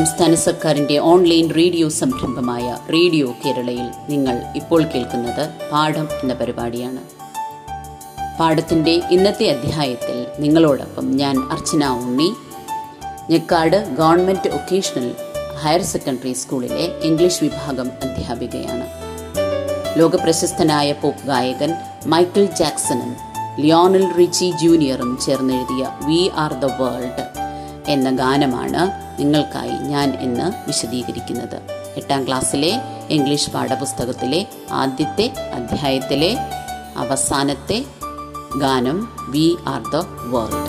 സംസ്ഥാന സർക്കാരിന്റെ online radio സംരംഭമായ റേഡിയോ കേരളയിൽ നിങ്ങൾ ഇപ്പോൾ കേൾക്കുന്നത് പാഠം എന്ന പരിപാടിയാണ്. പാഠത്തിന്റെ ഇന്നത്തെ അധ്യായത്തിൽ നിങ്ങളോടൊപ്പം ഞാൻ Archana Unni. Njekkad government vocational higher secondary സ്കൂളിലെ ഇംഗ്ലീഷ് വിഭാഗം അധ്യാപികയാണ്. ലോകപ്രശസ്തനായ പോപ്പ് ഗായകൻ മൈക്കിൾ ജാക്സണും ലിയോണൽ റിച്ചി ജൂനിയറും ചേർന്നെഴുതിയ വി ആർ ദ വേൾഡ് എന്ന ഗാനമാണ് നിങ്ങൾക്കായി ഞാൻ ഇന്ന് വിശദീകരിക്കുന്നത് എട്ടാം ക്ലാസ്സിലെ ഇംഗ്ലീഷ് പാഠപുസ്തകത്തിലെ ആദ്യത്തെ അധ്യായത്തിലെ അവസാനത്തെ ഗാനം we are the world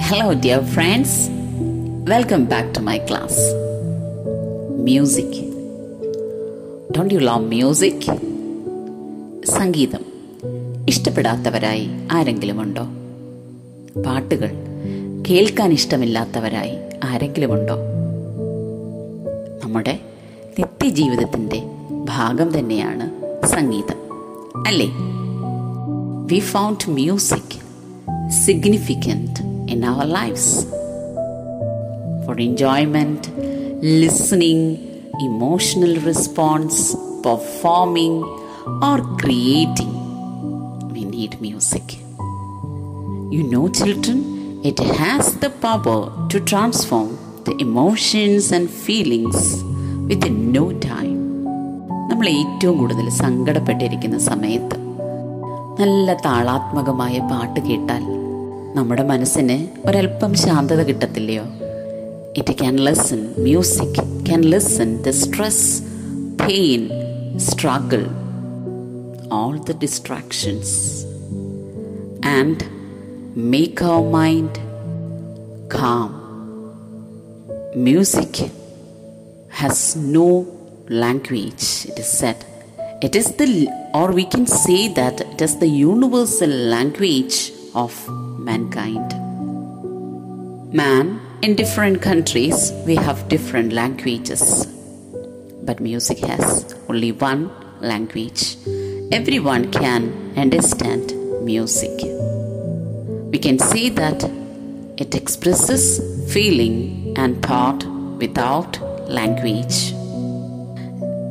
Hello, dear friends. Welcome back to my class. Music don't you love music സംഗീതം ഇഷ്ടപ്പെടാത്തവരായി ആരെങ്കിലുമുണ്ടോ? പാട്ടുകൾ കേൾക്കാൻ ഇഷ്ടമില്ലാത്തവരായി ആരെങ്കിലുമുണ്ടോ? നമ്മുടെ നിത്യജീവിതത്തിന്റെ ഭാഗം തന്നെയാണ് സംഗീതം അല്ലേ? We found music significant in our lives for enjoyment listening, emotional response, performing, or creating, we need music. You know, children, it has the power to transform the emotions and feelings within no time. നമ്മൾ ഏറ്റവും കൂടുതൽ സങ്കടപ്പെട്ടിരിക്കുന്ന സമയത്ത് നല്ല താളാത്മകമായ പാട്ട് കേട്ടാൽ നമ്മുടെ മനസ്സിന് ഒരല്പം ശാന്തത കിട്ടത്തില്ലയോ It can listen music can listen the stress, pain, struggle, all the distractions, and make our mind calm. Music has no language, it is said. It is the, or we can say that it is the universal language of mankind. Man in different countries, we have different languages. But music has only one language. Everyone can understand music. We can say that it expresses feeling and thought without language.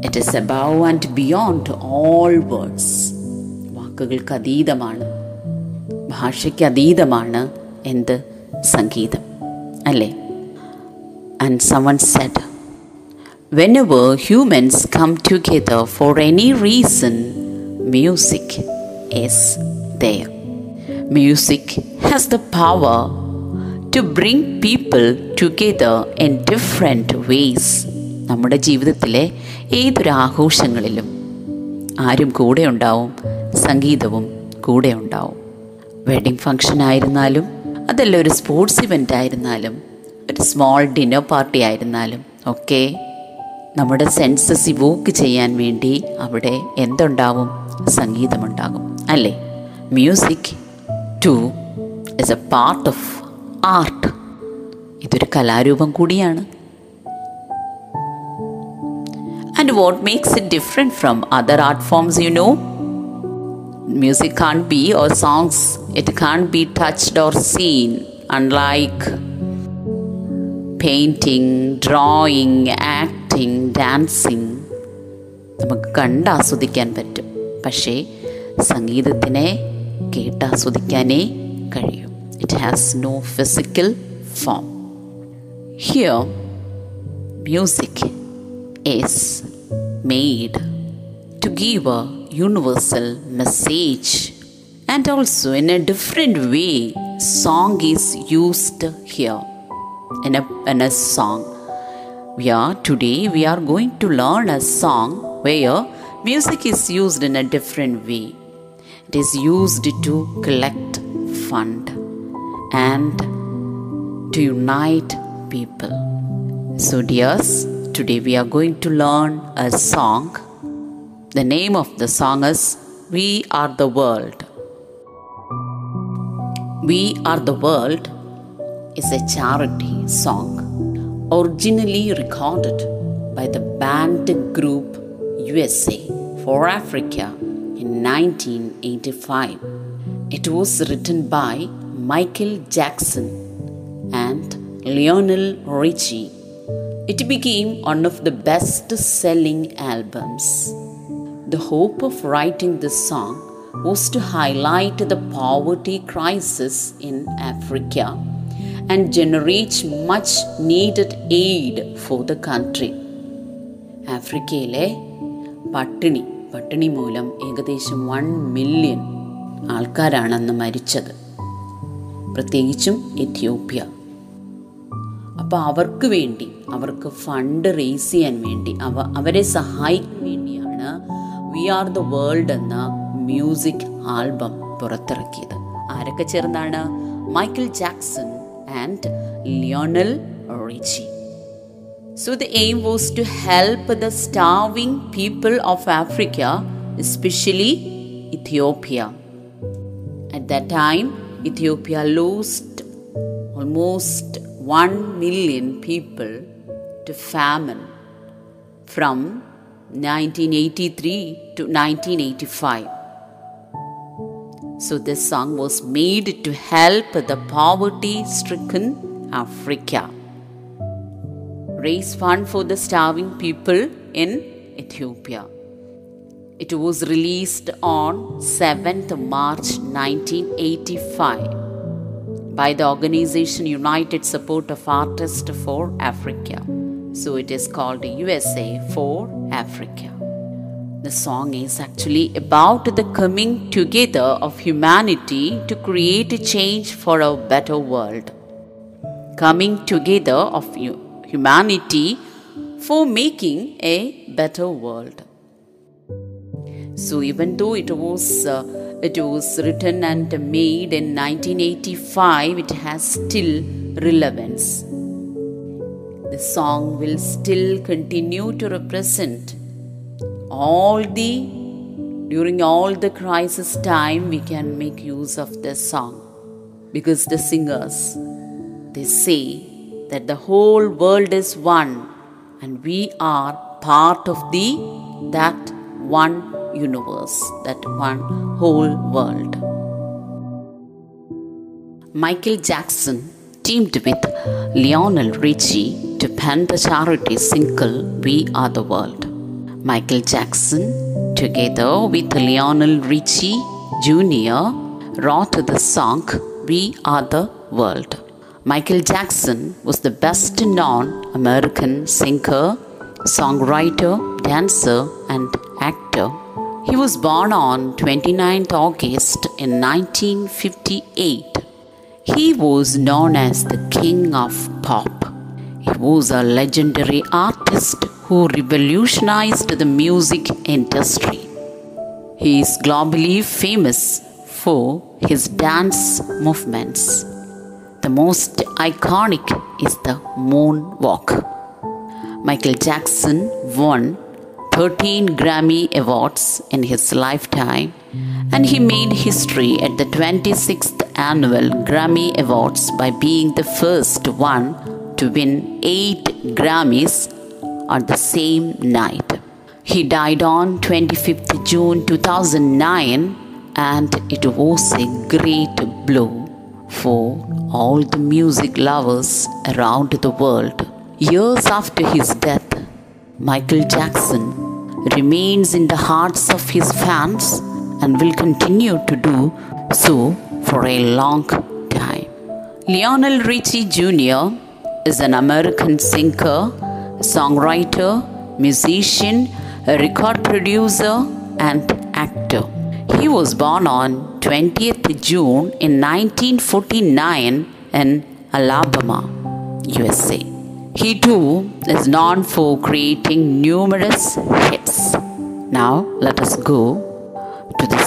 It is above and beyond all words. വാക്കുകൾക്ക് അതീതമാണ് ഭാഷയ്ക്ക് അതീതമാണ് എന്ത് സംഗീതം അല്ലേ? And someone someone said whenever humans come together for any reason music is there music has the power to bring people together in different ways നമ്മുടെ ജീവിതത്തിലെ ഏതൊരു ആഘോഷങ്ങളിലും ആരും കൂടെ ഉണ്ടാവും സംഗീതവും കൂടെ ഉണ്ടാവും. വെഡിങ് ഫങ്ഷൻ ആയിരുന്നാലും അതല്ല ഒരു സ്പോർട്സ് ഇവന്റ് ആയിരുന്നാലും ഒരു സ്മോൾ ഡിന്നർ പാർട്ടി ആയിരുന്നാലും ഒക്കെ നമ്മുടെ സെൻസസ് ഇവോക്ക് ചെയ്യാൻ വേണ്ടി അവിടെ എന്തുണ്ടാവും? സംഗീതമുണ്ടാകും അല്ലേ? Music too is a part of art ഇതൊരു കലാരൂപം കൂടിയാണ്. And what makes it different from other art forms you know music can't be or songs it can't be touched or seen unlike painting drawing acting dancing നമുക്ക് കണ്ടാസ്വദിക്കാൻ പറ്റും പക്ഷേ സംഗീതത്തിനെ കേട്ടാസ്വദിക്കാനേ കഴിയും it has no physical form here music is made to give a universal message and also in a different way song is used here in a, in a song We are today we are going to learn a song where music is used in a different way. It is used to collect fund and to unite people. So, dears, today we are going to learn a song. The name of the song is We Are the World. We Are the World is a charity song originally recorded by the band group USA for Africa in 1985. It was written by Michael Jackson and Lionel Richie. It became one of the best selling albums. The hope of writing this song was to highlight the poverty crisis in Africa and generate much needed aid for the country. ആഫ്രിക്കയിലെ പട്ടിണി പട്ടിണി മൂലം ഏകദേശം one million ആൾക്കാരാണ് അന്ന് മരിച്ചത് പ്രത്യേകിച്ചും Ethiopia അപ്പോൾ അവർക്ക് വേണ്ടി അവർക്ക് ഫണ്ട് റേസ് ചെയ്യാൻ വേണ്ടി അവ അവരെ വേണ്ടിയാണ് വി ആർ ദ വേൾഡ് എന്ന മ്യൂസിക് ആൽബം പുറത്തിറക്കിയത് ആരൊക്കെ ചേർന്നാണ് Michael Jackson and Lionel Ritchie So the aim was to help the starving people of Africa, especially Ethiopia. At that time, Ethiopia lost almost 1 million people to famine from 1983 to 1985. So this song was made to help the poverty stricken Africa raise fund for the starving people in Ethiopia. It was released on 7th March 1985 by the organization United Support of Artists for Africa. So it is called USA for Africa. The song is actually about the coming together of humanity to create a change for a better world. Coming together of humanity for making a better world. So even though it was uh, it was written and made in 1985, it has still relevance. The song will still continue to represent all the during all the crisis time we can make use of this song. Because the singers they say that the whole world is one and we are part of the that one universe that one whole world. Michael jackson teamed with lionel richie to pen the charity single we are the world michael jackson together with lionel richie jr wrote the song we are the world Michael Jackson was the best known American singer, songwriter, dancer, and actor. He was born on 29th August in 1958. He was known as the King of Pop. He was a legendary artist who revolutionized the music industry. He is globally famous for his dance movements. The most iconic is the moonwalk. Michael Jackson won 13 Grammy Awards in his lifetime and he made history at the 26th annual Grammy Awards by being the first one to win 8 Grammys on the same night. He died on 25th June 2009 and it was a great blow for all the music lovers around the world. Years after his death, Michael Jackson remains in the hearts of his fans and will continue to do so for a long time. Lionel Richie Jr. is an American singer, songwriter, musician, record producer, and actor. He was born on 20th June in 1949 in Alabama, USA. He too is known for creating numerous hits. Now let us go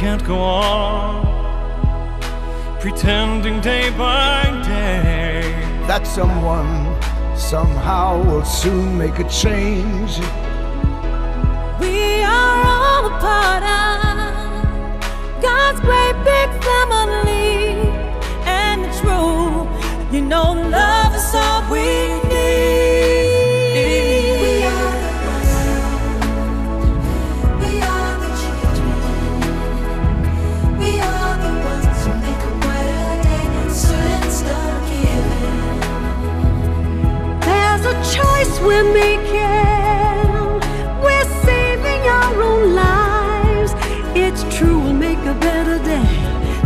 We can't go on pretending day by day that someone somehow will soon make a change. We are all a part of God's great big family. And it's true, you know, love is all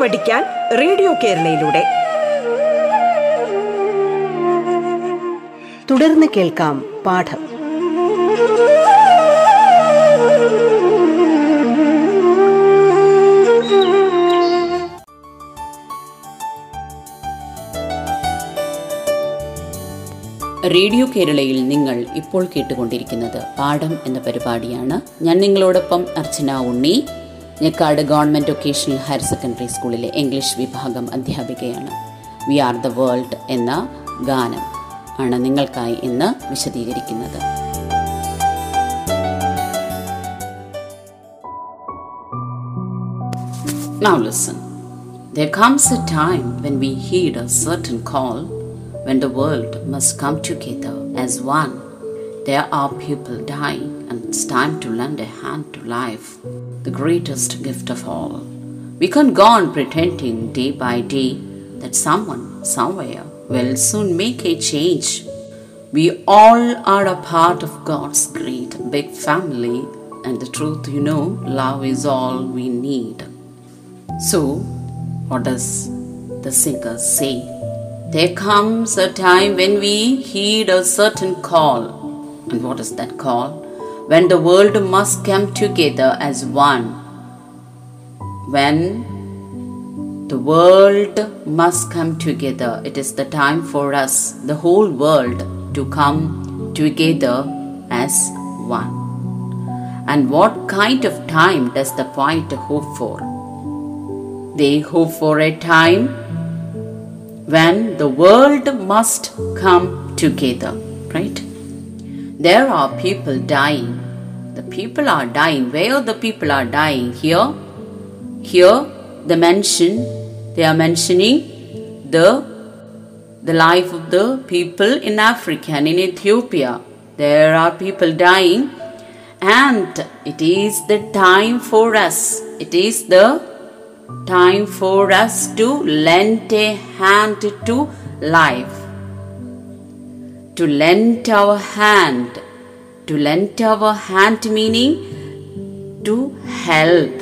പഠിക്കാൻ radio കേരളയിലൂടെ. തുടർന്ന് കേൾക്കാം പാഠം. Radio കേരളയിൽ നിങ്ങൾ ഇപ്പോൾ കേട്ടുകൊണ്ടിരിക്കുന്നത് പാഠം എന്ന പരിപാടിയാണ്. ഞാൻ നിങ്ങളോടൊപ്പം Archana Unni. Njekkad government vocational higher secondary സ്കൂളിലെ ഇംഗ്ലീഷ് വിഭാഗം അധ്യാപികയാണ് വി ആർ ദ വേൾഡ് എന്ന ഗാനം ആണ് നിങ്ങൾക്കായി ഇന്ന് വിശദീകരിക്കുന്നത് Now listen. There comes a time when we heed a certain call, when the world must come together as one. There are people dying, and it's time to lend a hand to life, the greatest gift of all. We can't go on pretending day by day that someone, somewhere, will soon make a change. We all are a part of God's great big family, and the truth you know, love is all we need. So, what does the singer say? There comes a time when we heed a certain call. And what is that call? When the world must come together as one. When the world must come together, it is the time for us, the whole world, to come together as one. And what kind of time does the poet hope for? They hope for a time when the world must come together, right? There are people dying. The people are dying. Where the people are dying? Here, here, the mention, they are mentioning the the life of the people in Africa and in Ethiopia. There are people dying, and it is the time for us. It is the time for us to lend a hand to life. To lend our hand. To lend our hand meaning to help.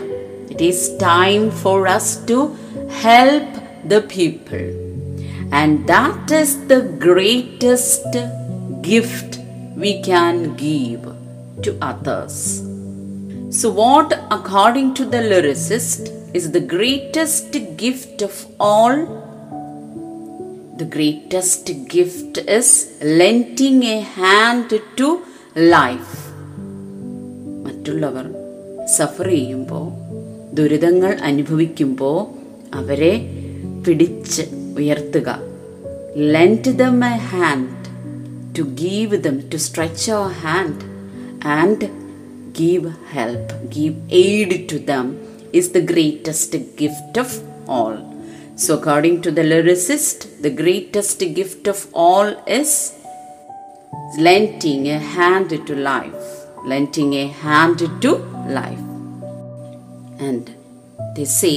It is time for us to help the people. And that is the greatest gift we can give to others. So, what, according to the lyricist, is the greatest gift of all? The greatest gift is lending a hand to life. മറ്റുള്ളവർ സഫർ ചെയ്യുമ്പോൾ ദുരിതങ്ങൾ അനുഭവിക്കുമ്പോൾ അവരെ പിടിച്ച് ഉയർത്തുക lend them a hand to give them to stretch our hand and give help give aid to dum is the greatest gift of all. so, according to the lyricist, the greatest gift of all is lending a hand to life. Lending a hand to life. And they say,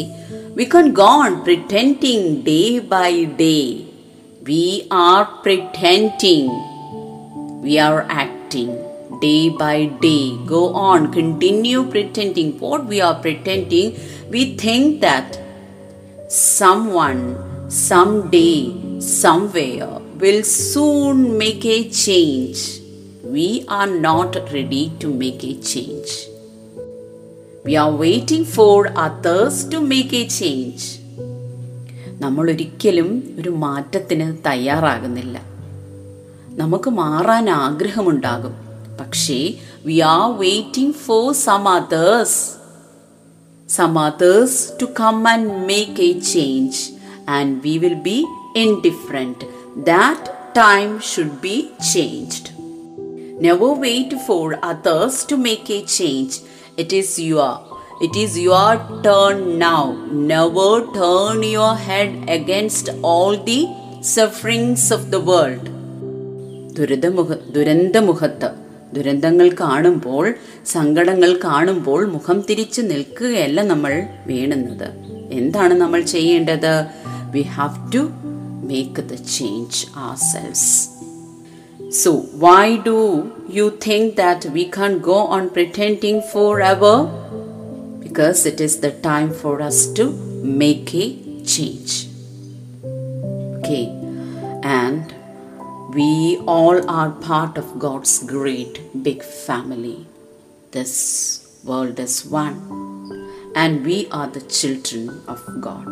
we can't go on pretending day by day. We are pretending. We are acting day by day. Go on, continue pretending. What we are pretending, we think that someone, someday, somewhere will soon make a change. We are not ready to make a change. We are waiting for others to make a change. നമ്മൾ ഒരിക്കലും ഒരു മാറ്റത്തിന് തയ്യാറാകുന്നില്ല നമുക്ക് മാറാൻ ആഗ്രഹമുണ്ടാകും പക്ഷേ we are waiting for some others some others to come and make a change and we will be indifferent. That time should be changed. Never wait for others to make a change. It is your it is your turn now. Never turn your head against all the sufferings of the world. ദുരിതമുഖ ദുരന്തമുഖത്ത് ദുരന്തങ്ങൾ കാണുമ്പോൾ സങ്കടങ്ങൾ കാണുമ്പോൾ മുഖം തിരിച്ചു നിൽക്കുകയല്ല നമ്മൾ വേണുന്നത് എന്താണ് നമ്മൾ ചെയ്യേണ്ടത്? We have to make the change ourselves so why do you think that we can go on pretending forever because it is the time for us to make a change okay and we all are part of God's great big family. This world is one, and we are the children of God.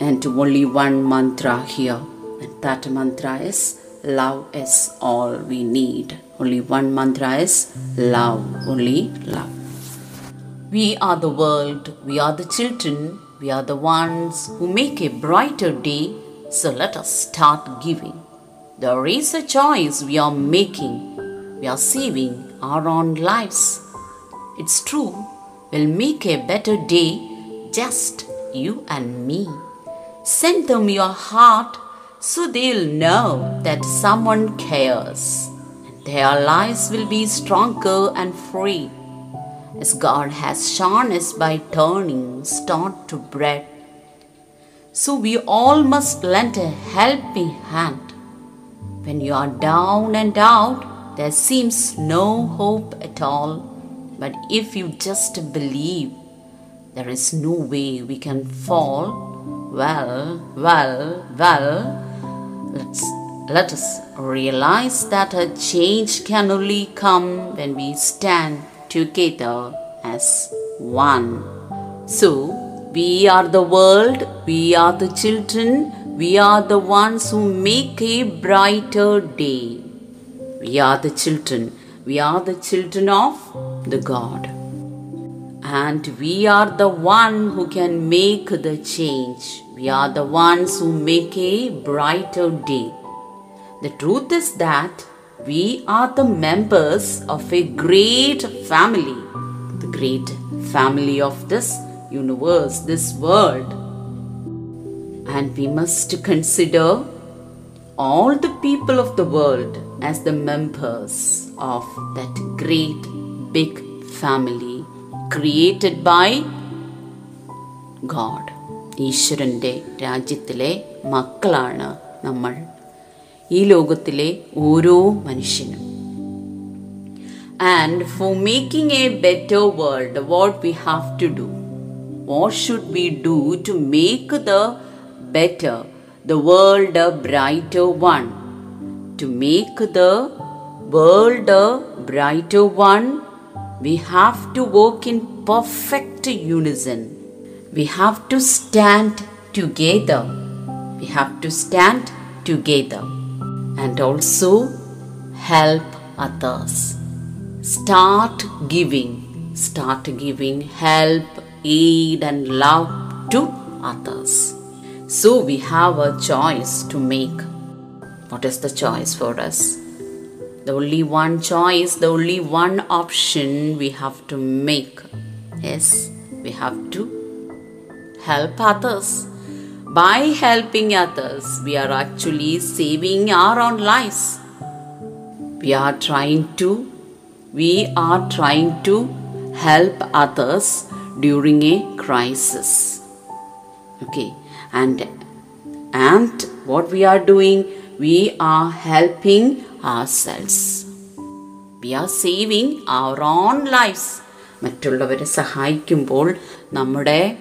And only one mantra here, and that mantra is love is all we need. Only one mantra is love, only love. We are the world, we are the children, we are the ones who make a brighter day. So let us start giving. There is a choice we are making. We are saving our own lives. It's true, we'll make a better day, just you and me. Send them your heart so they'll know that someone cares. Their lives will be stronger and free as God has shown us by turning stone to bread. So we all must lend a helping hand. When you are down and out, there seems no hope at all. But if you just believe, there is no way we can fall. Well, well, well, let's let us realize that a change can only come when we stand together as one. So, we are the world, we are the children, we are the ones who make a brighter day. We are the children, we are the children of the God. And we are the one who can make the change. We are the ones who make a brighter day. The truth is that we are the members of a great family, the great family of this universe, this world And we must consider all the people of the world as the members of that great big family created by God. ഈശ്വരൻ്റെ രാജ്യത്തിലെ മക്കളാണ് നമ്മൾ ഈ ലോകത്തിലെ ഓരോ മനുഷ്യനും and for making a better world what we have to do what should we do to make the better, the world a brighter one. To make the world a brighter one, we have to work in perfect unison. We have to stand together. We have to stand together and also help others. Start giving, start giving help, aid, and love to others. So we have a choice to make. What is the choice for us? The only one choice, the only one option we have to make is we have to help others. By helping others, we are actually saving our own lives. We are trying to we are trying to help others during a crisis. Okay, and and what we are doing, we are helping ourselves. We are saving our own lives മറ്റുള്ളവരെ സഹായിക്കുമ്പോൾ നമ്മുടെ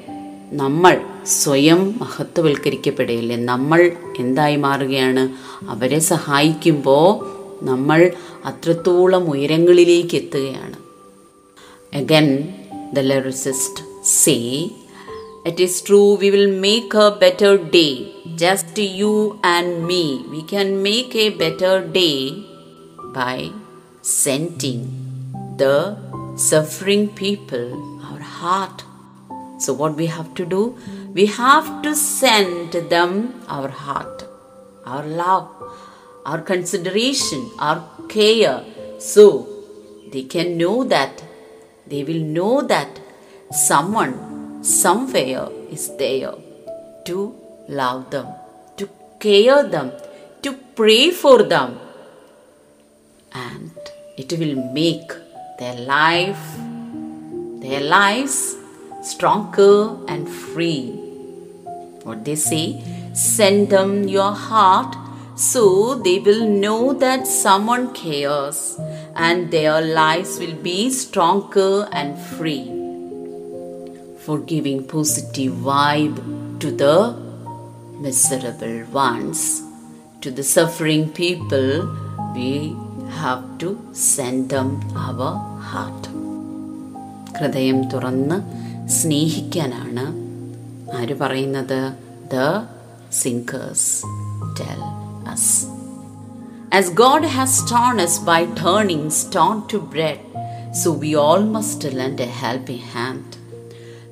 നമ്മൾ സ്വയം മഹത്വവൽക്കരിക്കപ്പെടുകയില്ലേ നമ്മൾ എന്തായി മാറുകയാണ്? അവരെ സഹായിക്കുമ്പോൾ നമ്മൾ അത്രത്തോളം ഉയരങ്ങളിലേക്ക് എത്തുകയാണ്. Again the lyricist say, It is true, we will make a better day. Just you and me. We can make a better day by sending the suffering people our heart. So, what we have to do? We have to send them our heart, our love, our consideration, our care. So, they can know that they will know that someone somewhere is there to love them, to care them, to pray for them, and it will make their life, their lives stronger and free. What they say, send them your heart so they will know that someone cares and their lives will be stronger and free For giving positive vibe to the miserable ones, to the suffering people, we have to send them our heart. ഹൃദയം തുറന്ന് സ്നേഹിക്കാനാണ് ആര് പറയുന്നത് the സിങ്കേഴ്സ് tell us As God has torn us by turning stone to bread, so we all must lend a helping hand.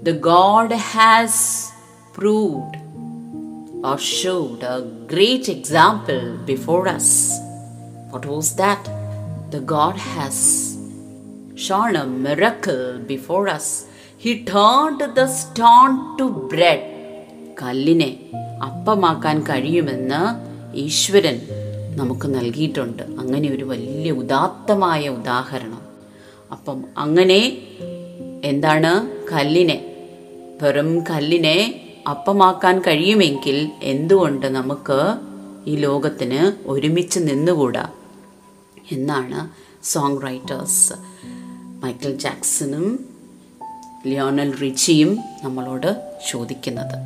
The God has proved or showed a great example before us. What was that? The God has shown a miracle before us. He turned the stone to bread. കല്ലിനെ അപ്പമാക്കാൻ കഴിയുമെന്ന് ഈശ്വരൻ നമുക്ക് നൽകിയിട്ടുണ്ട് അങ്ങനെ ഒരു വലിയ ഉദാത്തമായ ഉദാഹരണം അപ്പം അങ്ങനെ എന്താണ് കല്ലിനെ വെറും കല്ലിനെ അപ്പമാക്കാൻ കഴിയുമെങ്കിൽ എന്തുകൊണ്ട് നമുക്ക് ഈ ലോകത്തിന് ഒരുമിച്ച് നിന്നുകൂടാ? എന്നാണ് സോങ് റൈറ്റേഴ്സ് മൈക്കിൾ ജാക്സണും ലിയോണൽ റിച്ചിയും നമ്മളോട് ചോദിക്കുന്നത്.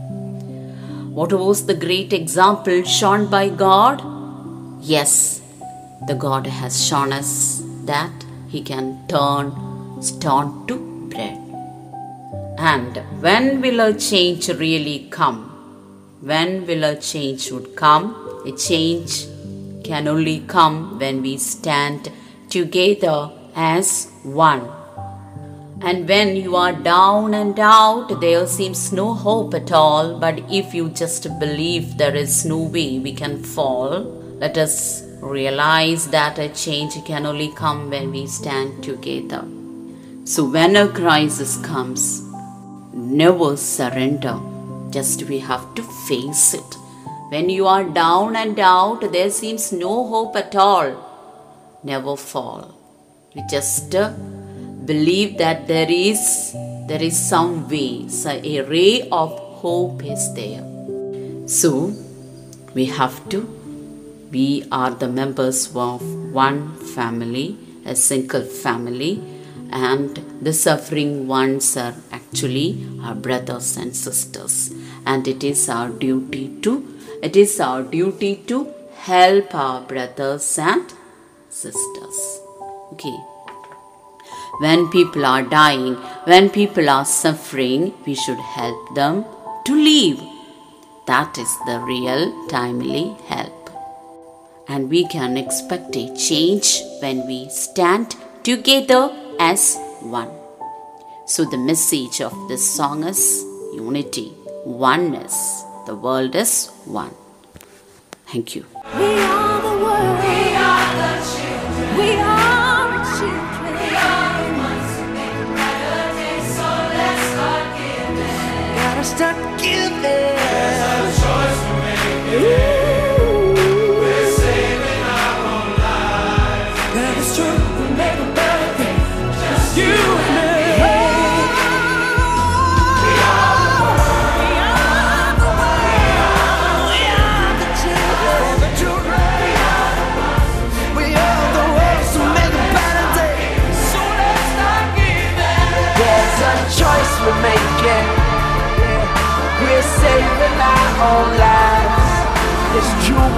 What was the great example shown by God yes the God has shown us that he can turn stone to And when will a change really come? When will a change would come? A change can only come when we stand together as one. And when you are down and out, there seems no hope at all. But if you just believe there is no way we can fall, let us realize that a change can only come when we stand together. So when a crisis comes, never surrender. Just we have to face it. When you are down and out, there seems no hope at all. Never fall. We just uh, believe that there is there is some way, so a ray of hope is there. So we have to. We are the members of one family, a single family, and the suffering ones are actually our brothers and sisters. And it is our duty to it is our duty to help our brothers and sisters. Okay. When people are dying when people are suffering we should help them to live. That is the real timely help. And we can expect a change when we stand together as one. So, the message of this song is unity, oneness. The world is one. Thank you. We are the world. We are the children. We are There's a choice to make.